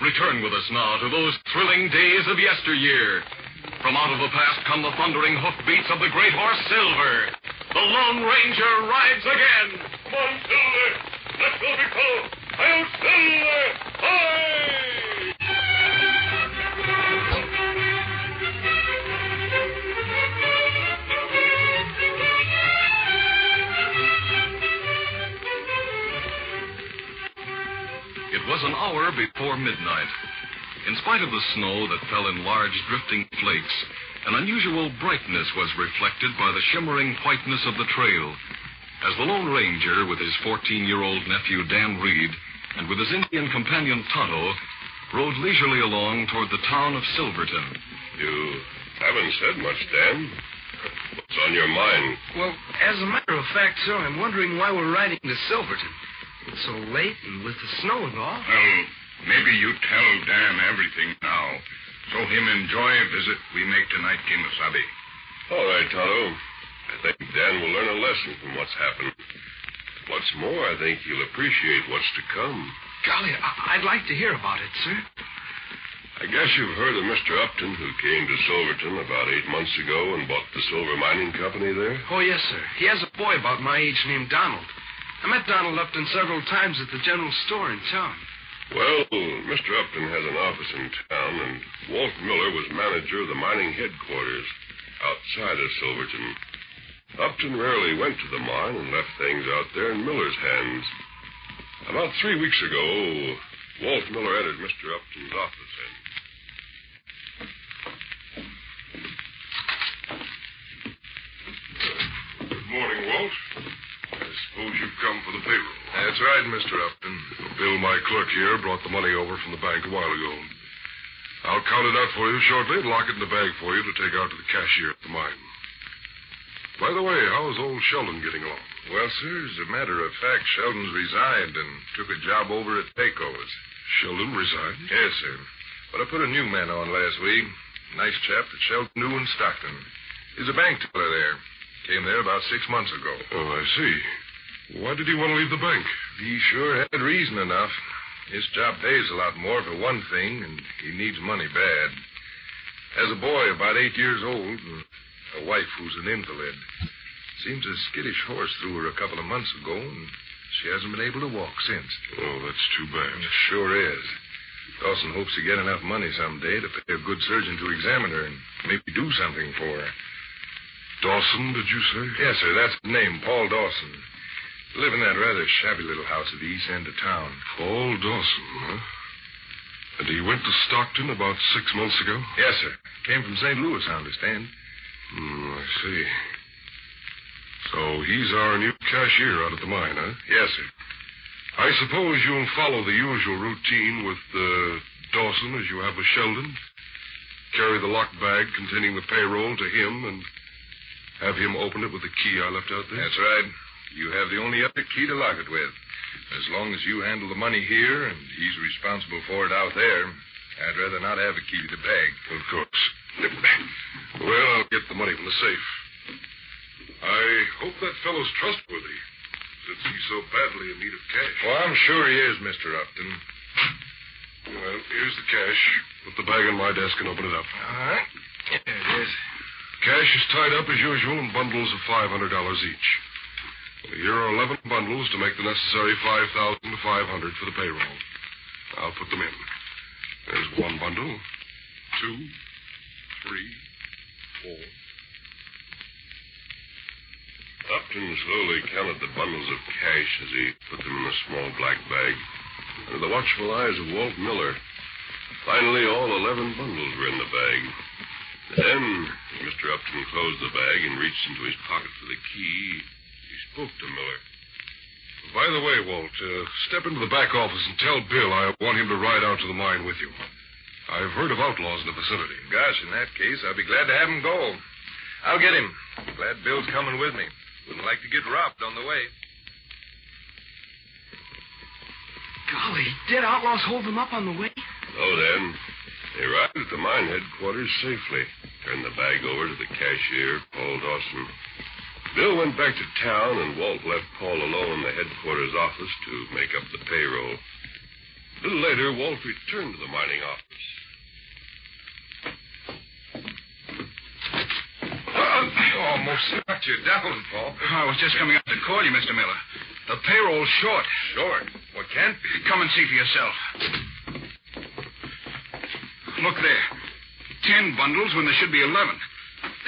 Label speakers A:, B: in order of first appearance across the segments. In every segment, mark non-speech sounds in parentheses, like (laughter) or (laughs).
A: Return with us now to those thrilling days of yesteryear. From out of the past come the thundering hoofbeats of the great horse Silver. The Lone Ranger rides again. Come on, Silver. Let's go, fellow. Hi-Yo Silver. Hi! It was an hour before midnight. In spite of the snow that fell in large drifting flakes, an unusual brightness was reflected by the shimmering whiteness of the trail. As the Lone Ranger, with his 14 year old nephew Dan Reed, and with his Indian companion Tonto, rode leisurely along toward the town of Silverton.
B: You haven't said much, Dan. What's on your mind?
C: Well, as a matter of fact, sir, I'm wondering why we're riding to Silverton. It's so late and with the snow and all.
D: Well, maybe you tell Dan everything now. So him enjoy a visit we make tonight, Kemo Sabe.
B: All right, Tonto. I think Dan will learn a lesson from what's happened. What's more, I think he'll appreciate what's to come.
C: Golly, I- I'd like to hear about it, sir.
B: I guess you've heard of Mr. Upton, who came to Silverton about eight months ago and bought the silver mining company there?
C: Oh, yes, sir. He has a boy about my age named Donald. I met Donald Upton several times at the general store in town.
B: Well, Mr. Upton has an office in town, and Walt Miller was manager of the mining headquarters outside of Silverton. Upton rarely went to the mine and left things out there in Miller's hands. About three weeks ago, Walt Miller entered Mr. Upton's office and.
D: Good morning, Walt. Suppose you've come for the payroll.
E: That's right, Mr. Upton. Bill, my clerk here, brought the money over from the bank a while ago. I'll count it out for you shortly and lock it in the bag for you to take out to the cashier at the mine. By the way, how's old Sheldon getting along?
F: Well, sir, as a matter of fact, Sheldon's resigned and took a job over at Pecos.
E: Sheldon resigned?
F: Yes, sir. But I put a new man on last week. Nice chap that Sheldon knew in Stockton. He's a bank teller there. Came there about six months ago.
E: Oh, I see. Why did he want to leave the bank?
F: He sure had reason enough. His job pays a lot more for one thing, and he needs money bad. Has a boy about eight years old, and a wife who's an invalid. Seems a skittish horse threw her a couple of months ago, and she hasn't been able to walk since.
E: Oh, that's too bad.
F: It sure is. Dawson hopes to get enough money someday to pay a good surgeon to examine her and maybe do something for her.
E: Dawson, did you say?
F: Yes, sir. That's the name, Paul Dawson. Live in that rather shabby little house at the east end of town.
E: Paul Dawson, huh? And he went to Stockton about six months ago?
F: Yes, sir. Came from St. Louis, I understand.
E: Hmm, I see. So he's our new cashier out at the mine, huh?
F: Yes, sir.
E: I suppose you'll follow the usual routine with uh, Dawson as you have with Sheldon. Carry the locked bag containing the payroll to him and have him open it with the key I left out there?
F: That's right. You have the only other key to lock it with. As long as you handle the money here and he's responsible for it out there, I'd rather not have a key to the bag.
E: Of course. Well, I'll get the money from the safe. I hope that fellow's trustworthy, since he's so badly in need of cash.
F: Well, I'm sure he is, Mr. Upton.
E: Well, here's the cash. Put the bag on my desk and open it up.
F: All right. There it is.
E: Cash is tied up as usual in bundles of $500 each. Here are 11 bundles to make the necessary 5500 for the payroll. I'll put them in. There's one bundle, two, three, four.
B: Upton slowly counted the bundles of cash as he put them in a small black bag under the watchful eyes of Walt Miller. Finally, all 11 bundles were in the bag. Then, Mr. Upton closed the bag and reached into his pocket for the key, spoke to Miller.
E: By the way, Walt, uh, step into the back office and tell Bill I want him to ride out to the mine with you. I've heard of outlaws in the vicinity.
F: Gosh, in that case, I'll be glad to have him go. I'll get him. Glad Bill's coming with me. Wouldn't like to get robbed on the way.
C: Golly, did outlaws hold them up on the way?
B: So then, they arrived at the mine headquarters safely, turned the bag over to the cashier, Paul Dawson. Bill went back to town, and Walt left Paul alone in the headquarters office to make up the payroll. A little later, Walt returned to the mining office. (coughs)
F: Oh, almost knocked you down, Paul.
D: I was just coming up to call you, Mr. Miller. The payroll's short.
F: Short. What can't be?
D: Come and see for yourself. Look there. Ten bundles when there should be eleven.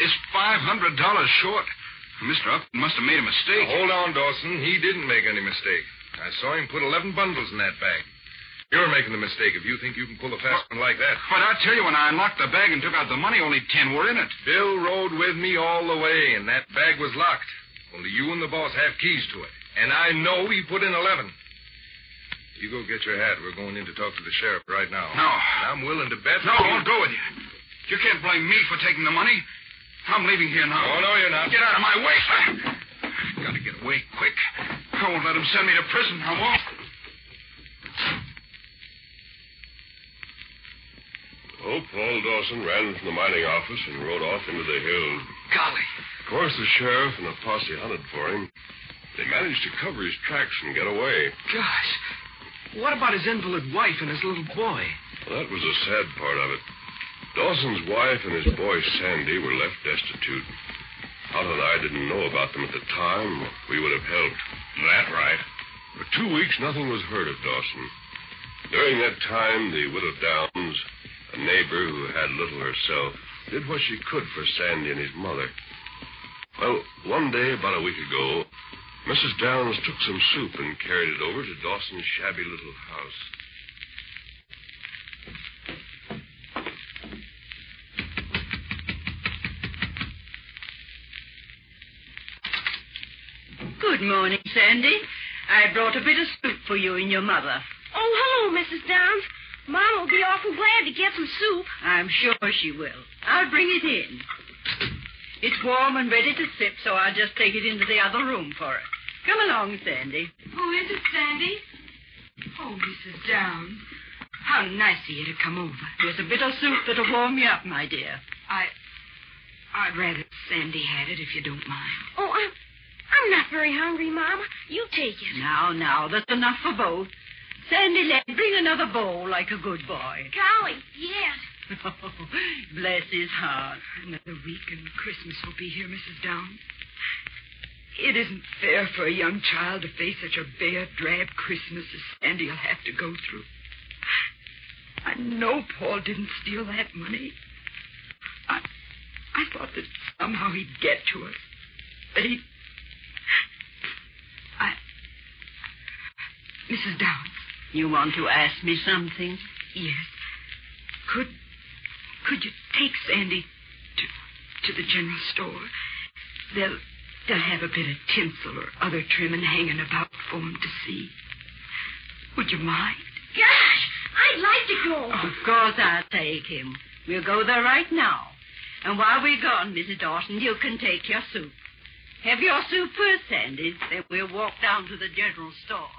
D: It's five hundred dollars short. Mr. Upton must have made a mistake.
F: Now, hold on, Dawson. He didn't make any mistake. I saw him put 11 bundles in that bag. You're making the mistake if you think you can pull a fast one like that.
D: But I tell you, when I unlocked the bag and took out the money, only ten were in it.
F: Bill rode with me all the way, and that bag was locked. Only you and the boss have keys to it. And I know he put in 11. You go get your hat. We're going in to talk to the sheriff right now.
D: No.
F: And I'm willing to bet.
D: No, I won't go with you. You can't blame me for taking the money. I'm leaving here now.
F: Oh, no, you're not.
D: Get out of my way. I gotta get away quick. I won't let them send me to prison. I won't.
B: Oh, Paul Dawson ran from the mining office and rode off into the hills.
C: Golly.
B: Of course, the sheriff and the posse hunted for him. They managed to cover his tracks and get away.
C: Gosh. What about his invalid wife and his little boy?
B: Well, that was the sad part of it. Dawson's wife and his boy Sandy were left destitute. Tonto and I didn't know about them at the time. We would have helped.
D: That right.
B: For two weeks, nothing was heard of Dawson. During that time, the widow Downs, a neighbor who had little herself, did what she could for Sandy and his mother. Well, one day, about a week ago, Mrs. Downs took some soup and carried it over to Dawson's shabby little house.
G: Good morning, Sandy. I brought a bit of soup for you and your mother.
H: Oh, hello, Mrs. Downs. Mom will be awful glad to get some soup.
G: I'm sure she will. I'll bring it in. It's warm and ready to sip, so I'll just take it into the other room for her. Come along, Sandy.
I: Who is it, Sandy? Oh, Mrs. Downs. How nice of you to come over.
G: Here's a bit of soup that'll warm you up, my dear.
I: I. I'd rather Sandy had it if you don't mind.
H: Oh, I'm, I'm not very hungry, Mama. You take it.
G: Now, now, that's enough for both. Sandy, lad, bring another bowl like a good boy.
H: Golly, yes.
G: Oh, (laughs) Bless his heart.
I: Another week and Christmas will be here, Mrs. Down. It isn't fair for a young child to face such a bare, drab Christmas as Sandy'll have to go through. I know Paul didn't steal that money. I, I thought that somehow he'd get to us. That he'd. I. Mrs. Downs.
G: You want to ask me something?
I: Yes. Could could you take Sandy to to the general store? They'll they'll have a bit of tinsel or other trimming hanging about for 'em to see. Would you mind?
H: Gosh, I'd like to go.
G: Of course I'll take him. We'll go there right now. And while we're gone, Mrs. Dawson, you can take your soup. Have your soup first, Sandy. Then we'll walk down to the general store.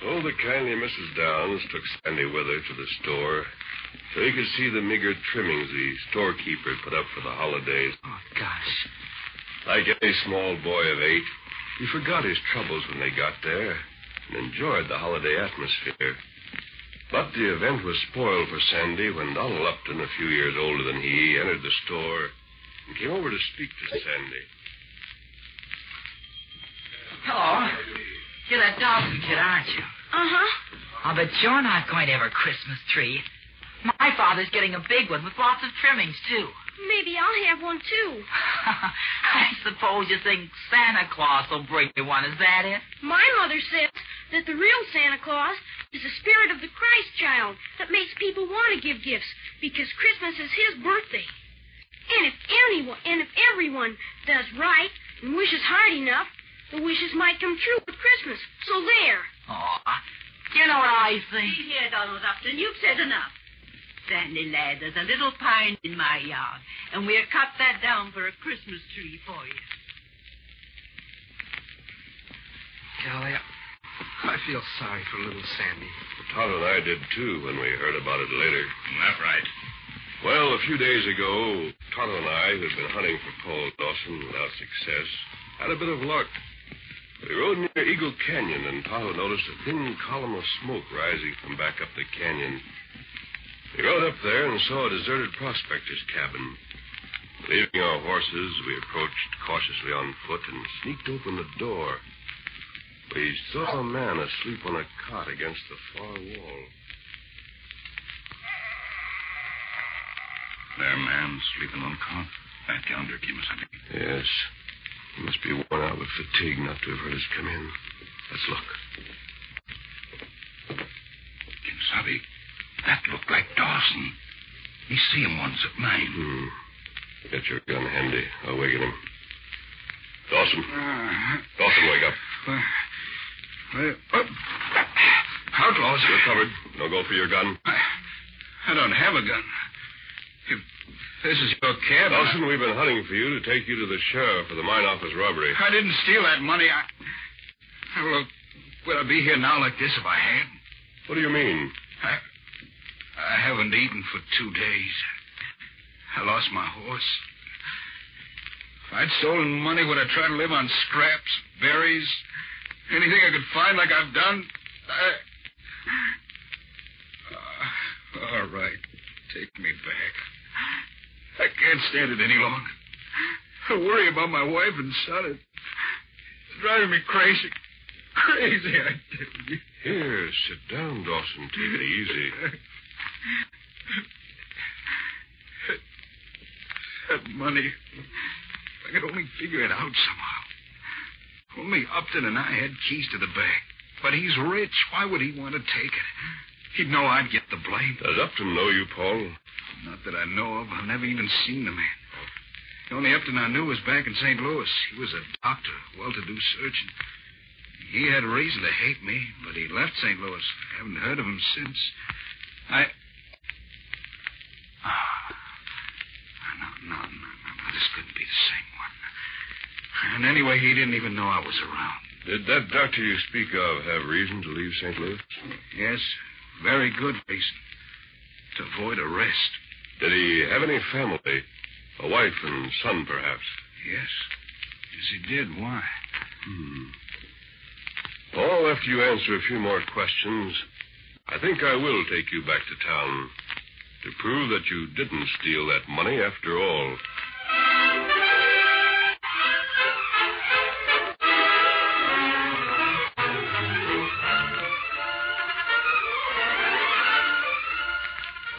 B: So the kindly Mrs. Downs took Sandy with her to the store so he could see the meager trimmings the storekeeper put up for the holidays.
C: Oh, gosh.
B: Like any small boy of eight, he forgot his troubles when they got there and enjoyed the holiday atmosphere. But the event was spoiled for Sandy when Donald Upton, a few years older than he, entered the store and came over to speak to Sandy.
J: Hello. You're that Dawson kid, aren't you?
H: Uh-huh.
J: I'll bet you're not going to have a Christmas tree. My father's getting a big one with lots of trimmings, too.
H: Maybe I'll have one, too. (laughs)
J: I suppose you think Santa Claus will bring you one. Is that it?
H: My mother says that the real Santa Claus is the spirit of the Christ child that makes people want to give gifts because Christmas is his birthday. And if anyone, and if everyone does right and wishes hard enough, the wishes might come true at Christmas. So there.
J: Oh, you know what I think?
G: See here, Donald Upton, you've said enough. Sandy, lad, there's a little pine in my yard, and we'll cut that down for a Christmas tree for you.
C: Golly, I I feel sorry for little Sandy.
B: Tonto and I did, too, when we heard about it later.
D: Mm, that's right.
B: Well, a few days ago, Tonto and I, who'd been hunting for Paul Dawson without success, had a bit of luck. We rode near Eagle Canyon, and Tonto noticed a thin column of smoke rising from back up the canyon. We rode up there and saw a deserted prospector's cabin. Leaving our horses, we approached cautiously on foot and sneaked open the door. We saw a man asleep on a cot against the far wall.
D: There, man, sleeping on cot. Back yonder, Kemo Sabe.
B: Yes. He must be worn out with fatigue not to have heard us come in. Let's look.
D: Kemo Sabe, that looked like Dawson. Me see him once at mine.
B: Hmm. Get your gun handy. I'll waken him. Dawson.
D: Uh,
B: Dawson, wake up.
D: uh, outlaws.
B: You're covered. No go for your gun.
D: I, I don't have a gun. This is your cab.
B: Dawson, we've been hunting for you to take you to the sheriff for the mine office robbery.
D: I didn't steal that money. I. Well, would I be here now like this if I had?
B: What do you mean?
D: I. I haven't eaten for two days. I lost my horse. If I'd stolen money, would I try to live on scraps, berries, anything I could find like I've done? I... Uh, all right. Take me back. I can't stand it any longer. I worry about my wife and son. It's driving me crazy. Crazy, I tell you.
B: Here, sit down, Dawson. Take it easy.
D: That money. If I could only figure it out somehow. Only Upton and I had keys to the bank. But he's rich. Why would he want to take it? He'd know I'd get the blame.
B: Does Upton know you, Paul?
D: Not that I know of. I've never even seen the man. The only Upton I knew was back in St. Louis. He was a doctor, well-to-do surgeon. He had reason to hate me, but he left St. Louis. I haven't heard of him since. I. Ah. No, no, no, no, no. This couldn't be the same one. And anyway, he didn't even know I was around.
B: Did that doctor you speak of have reason to leave St. Louis?
D: Yes, very good reason. To avoid arrest.
B: Did he have any family? A wife and son, perhaps?
D: Yes. Yes, he did. Why?
B: Hmm. Paul, after you answer a few more questions, I think I will take you back to town to prove that you didn't steal that money after all.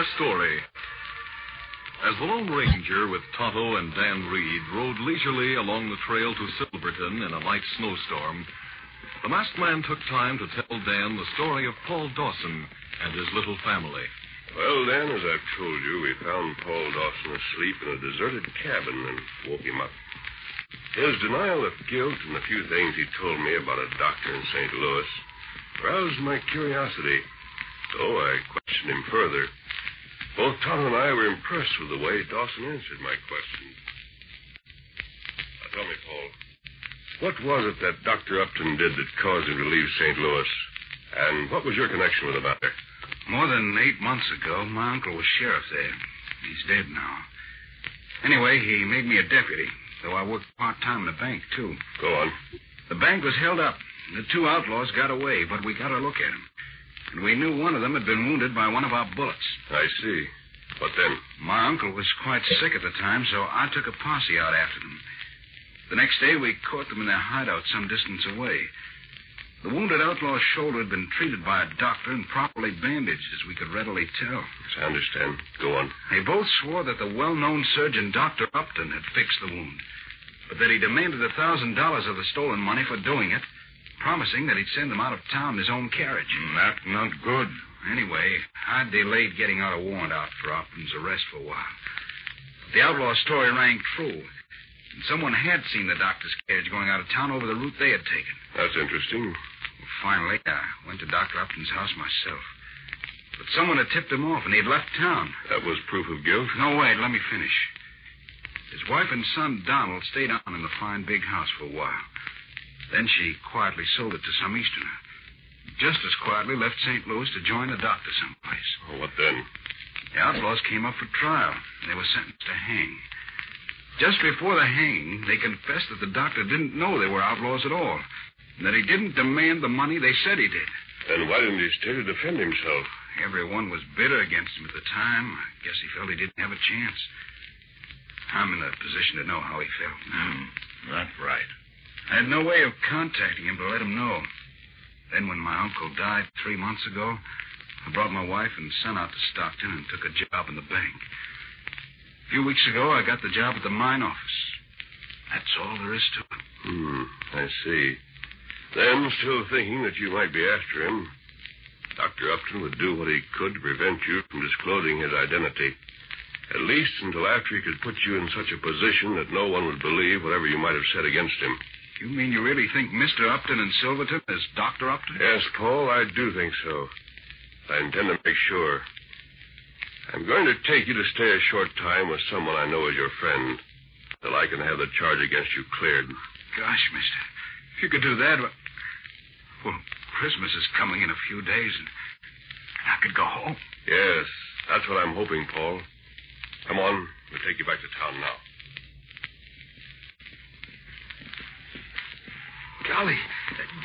A: Our story. As the Lone Ranger with Tonto and Dan Reed rode leisurely along the trail to Silverton in a light snowstorm, the masked man took time to tell Dan the story of Paul Dawson and his little family.
B: Well, Dan, as I've told you, we found Paul Dawson asleep in a deserted cabin and woke him up. His denial of guilt and the few things he told me about a doctor in St. Louis roused my curiosity. So I questioned him further. Both Tonto and I were impressed with the way Dawson answered my questions. Now, tell me, Paul, what was it that Dr. Upton did that caused him to leave St. Louis? And what was your connection with the matter?
D: More than eight months ago, my uncle was sheriff there. He's dead now. Anyway, he made me a deputy, though I worked part time in the bank, too.
B: Go on.
D: The bank was held up. The two outlaws got away, but we got a look at them. And we knew one of them had been wounded by one of our bullets.
B: I see. What then?
D: My uncle was quite sick at the time, so I took a posse out after them. The next day, we caught them in their hideout some distance away. The wounded outlaw's shoulder had been treated by a doctor and properly bandaged, as we could readily tell.
B: Yes, I understand. Go on.
D: They both swore that the well-known surgeon, Dr. Upton, had fixed the wound, but that he demanded a thousand dollars of the stolen money for doing it, promising that he'd send them out of town in his own carriage.
F: Mm, not, not good.
D: Anyway, I delayed getting out a warrant out for Upton's arrest for a while. The outlaw's story rang true. And someone had seen the doctor's carriage going out of town over the route they had taken.
B: That's interesting.
D: Well, finally, I went to Dr. Upton's house myself. But someone had tipped him off, and he'd left town.
B: That was proof of guilt?
D: No, wait, let me finish. His wife and son, Donald, stayed on in the fine big house for a while. Then she quietly sold it to some Easterner. Just as quietly left St. Louis to join a doctor someplace.
B: Oh, what then?
D: The outlaws came up for trial, and they were sentenced to hang. Just before the hanging, they confessed that the doctor didn't know they were outlaws at all, and that he didn't demand the money they said he did.
B: Then why didn't he stay to defend himself?
D: Everyone was bitter against him at the time. I guess he felt he didn't have a chance. I'm in a position to know how he felt now.
F: That's right.
D: I had no way of contacting him to let him know. Then, when my uncle died three months ago, I brought my wife and son out to Stockton and took a job in the bank. A few weeks ago, I got the job at the mine office. That's all there is to it.
B: Hmm, I see. Then, still thinking that you might be after him, Dr. Upton would do what he could to prevent you from disclosing his identity. At least until after he could put you in such a position that no one would believe whatever you might have said against him.
D: You mean you really think Mr. Upton and Silverton is Dr. Upton?
B: Yes, Paul, I do think so. I intend to make sure. I'm going to take you to stay a short time with someone I know is your friend, till I can have the charge against you cleared.
D: Gosh, mister. If you could do that. Well, well, Christmas is coming in a few days, and I could go home.
B: Yes, that's what I'm hoping, Paul. Come on, we'll take you back to town now.
C: Golly,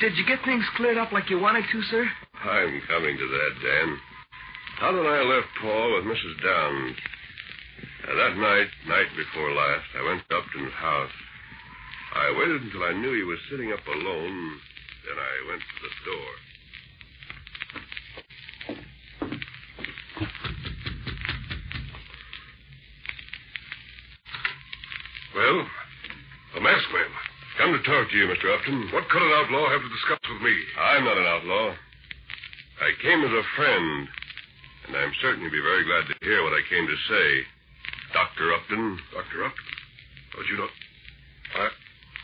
C: did you get things cleared up like you wanted to, sir?
B: I'm coming to that, Dan. Tonto and I left Paul with Mrs. Downs. And that night, night before last, I went to Upton's house. I waited until I knew he was sitting up alone. Then I went to the door.
E: Well, the masked man.
B: Come to talk to you, Mr. Upton.
E: What could an outlaw have to discuss with me?
B: I'm not an outlaw. I came as a friend, and I'm certain you'll be very glad to hear what I came to say. Dr. Upton.
E: Dr. Upton? How'd you know? I,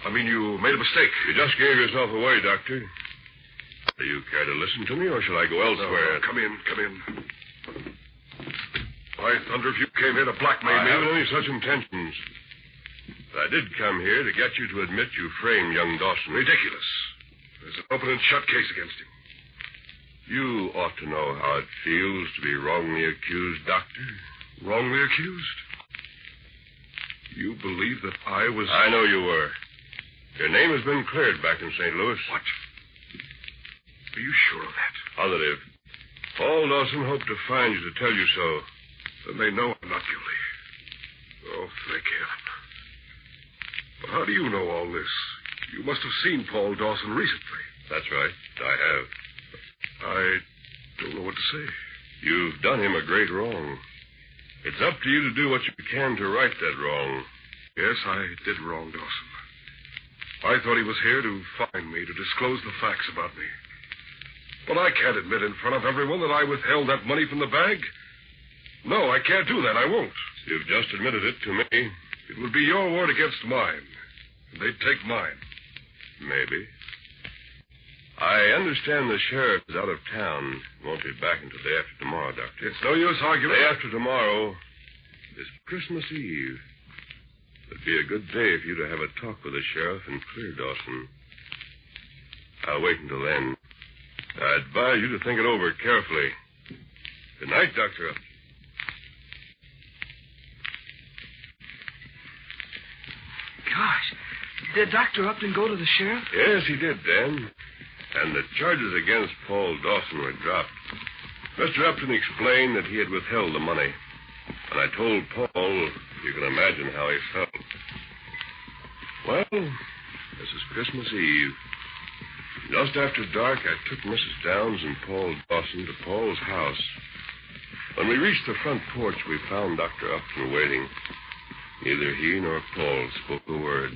E: I mean, you made a mistake.
B: You just gave yourself away, Doctor. Do you care to listen to me, or shall I go elsewhere?
E: No, come in, come in. Why thunder if you came here to blackmail
B: I
E: me?
B: I haven't any such intentions. But I did come here to get you to admit you framed young Dawson.
E: Ridiculous. There's an open and shut case against him.
B: You ought to know how it feels to be wrongly accused, Doctor.
E: Wrongly accused? You believe that I was.
B: I know you were. Your name has been cleared back in St. Louis.
E: What? Are you sure of that?
B: Positive. Paul Dawson hoped to find you to tell you so.
E: Then they know I'm not guilty. Oh, thank heaven. How do you know all this? You must have seen Paul Dawson recently.
B: That's right. I have.
E: I don't know what to say.
B: You've done him a great wrong. It's up to you to do what you can to right that wrong.
E: Yes, I did wrong Dawson. I thought he was here to find me, to disclose the facts about me. But I can't admit in front of everyone that I withheld that money from the bag. No, I can't do that. I won't.
B: You've just admitted it to me.
E: It would be your word against mine. They'd take mine.
B: Maybe. I understand the sheriff is out of town. Won't be back until day after tomorrow, Doctor.
E: It's no use arguing.
B: Day after tomorrow is Christmas Eve. It'd be a good day for you to have a talk with the sheriff and clear Dawson. I'll wait until then. I advise you to think it over carefully. Good night, Doctor. Upton.
C: Gosh, did Dr. Upton go to the sheriff?
B: Yes, he did, Dan. and the charges against Paul Dawson were dropped. Mr. Upton explained that he had withheld the money. And I told Paul, you can imagine how he felt. Well, this is Christmas Eve. Just after dark, I took Mrs. Downs and Paul Dawson to Paul's house. When we reached the front porch, we found Dr. Upton waiting. Neither he nor Paul spoke a word.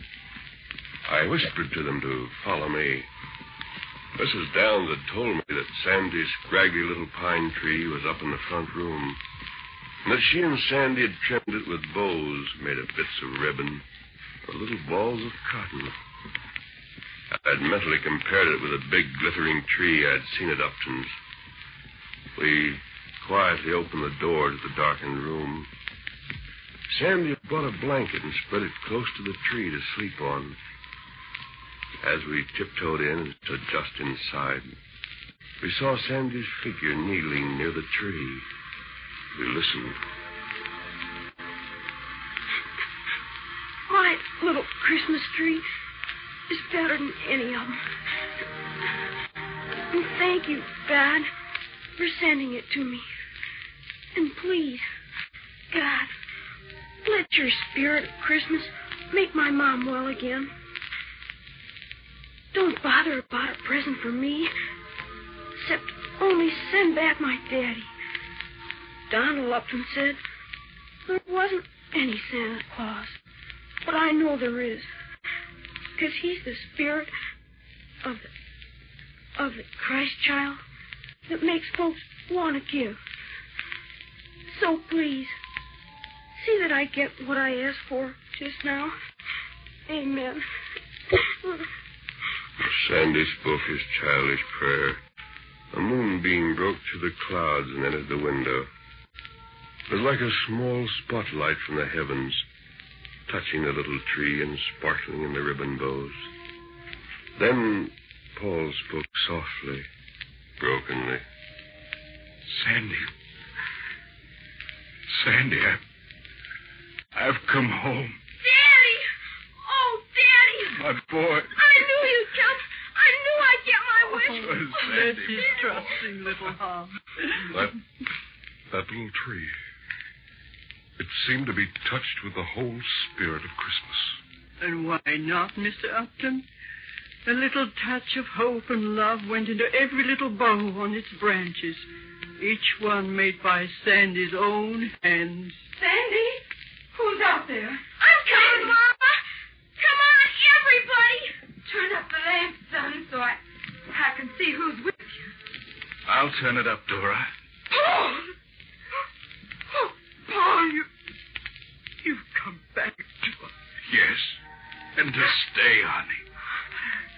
B: I whispered to them to follow me. Mrs. Downs had told me that Sandy's scraggly little pine tree was up in the front room, and that she and Sandy had trimmed it with bows made of bits of ribbon or little balls of cotton. I'd mentally compared it with a big glittering tree I'd seen at Upton's. We quietly opened the door to the darkened room. Sandy had brought a blanket and spread it close to the tree to sleep on. As we tiptoed in and stood just inside, we saw Sandy's figure kneeling near the tree. We listened.
H: My little Christmas tree is better than any of them. And thank you, Dad, for sending it to me. And please, God, let your spirit of Christmas make my mom well again. Don't bother about a present for me, except only send back my daddy. Donald Upton said there wasn't any Santa Claus, but I know there is, because he's the spirit of the, of the Christ child that makes folks want to give. So please, see that I get what I asked for just now. Amen. (laughs)
B: Sandy spoke his childish prayer. A moonbeam broke through the clouds and entered the window. It was like a small spotlight from the heavens, touching the little tree and sparkling in the ribbon bows. Then Paul spoke softly, brokenly.
D: Sandy. Sandy, I, I've come home.
H: Daddy! Oh, Daddy!
D: My boy.
H: I knew get my wish.
D: Oh,
G: Bless his trusting little heart.
E: That, that little tree. It seemed to be touched with the whole spirit of Christmas.
G: And why not, Mr. Upton? A little touch of hope and love went into every little bow on its branches, each one made by Sandy's own hands.
I: Sandy? Who's out there?
H: I'm coming, Mama. Come on, everybody.
I: Turn up the lamp, son, so I, I can see who's with you.
D: I'll turn it up, Dora.
I: Paul! Oh, Paul, you,
G: You've come back to us.
D: Yes. And to stay, honey.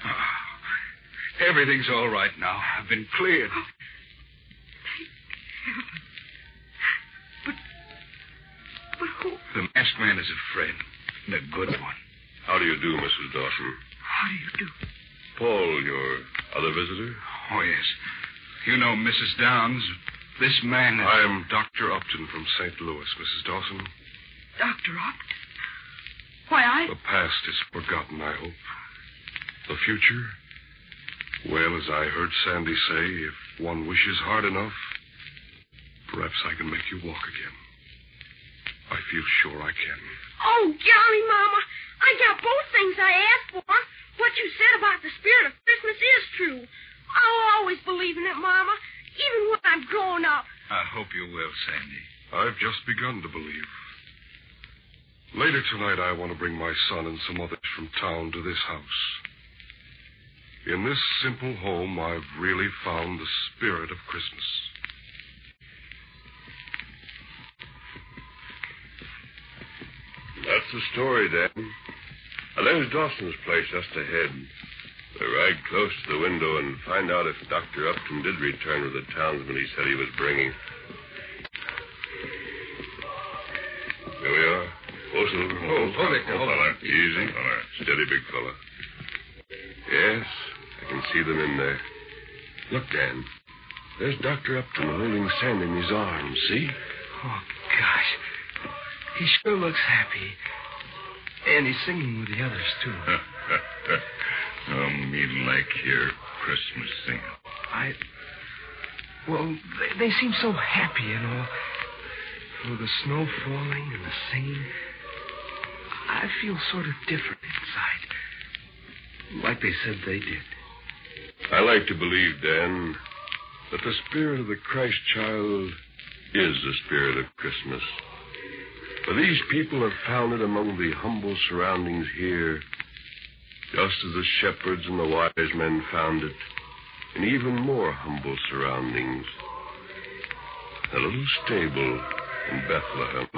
D: Ah, everything's all right now. I've been cleared. Oh, thank heaven.
I: But. But who,
D: The masked man is a friend, and a good one.
B: How do you do, Mrs. Dawson?
I: how do you do?
B: Paul, your other visitor?
D: Oh, yes. You know Mrs. Downs. This man is...
E: I am Dr. Upton from St. Louis, Mrs. Dawson.
I: Dr. Upton? Why, I...
E: The past is forgotten, I hope. The future? Well, as I heard Sandy say, if one wishes hard enough, perhaps I can make you walk again. I feel sure I can.
H: Oh, golly, Mama. I got both things I asked for. What you said about the spirit of Christmas is true. I'll always believe in it, Mama, even when I'm grown up.
D: I hope you will, Sandy.
E: I've just begun to believe. Later tonight, I want to bring my son and some others from town to this house. In this simple home, I've really found the spirit of Christmas.
B: That's the story, Dan. There's Dawson's place just ahead. We'll ride close to the window and find out if Dr. Upton did return with the townsman he said he was bringing. Here we are. Close a little.
F: Oh, hold it, hold oh,
B: fella.
F: it.
B: Easy.
F: Fella.
B: Steady, big fella. Yes, I can see them in there. Look, Dan. There's Dr. Upton holding Sandy in his arms, see?
C: Oh, gosh. He sure looks happy. And he's singing with the others, too. (laughs)
F: oh, me like your
K: Christmas, Sam?
C: I. Well, they, they seem so happy, and all. With the snow falling and the singing. I feel sort of different inside. Like they said they did.
B: I like to believe, Dan, that the spirit of the Christ child is the spirit of Christmas. For these people have found it among the humble surroundings here, just as the shepherds and the wise men found it in even more humble surroundings. A little stable in Bethlehem.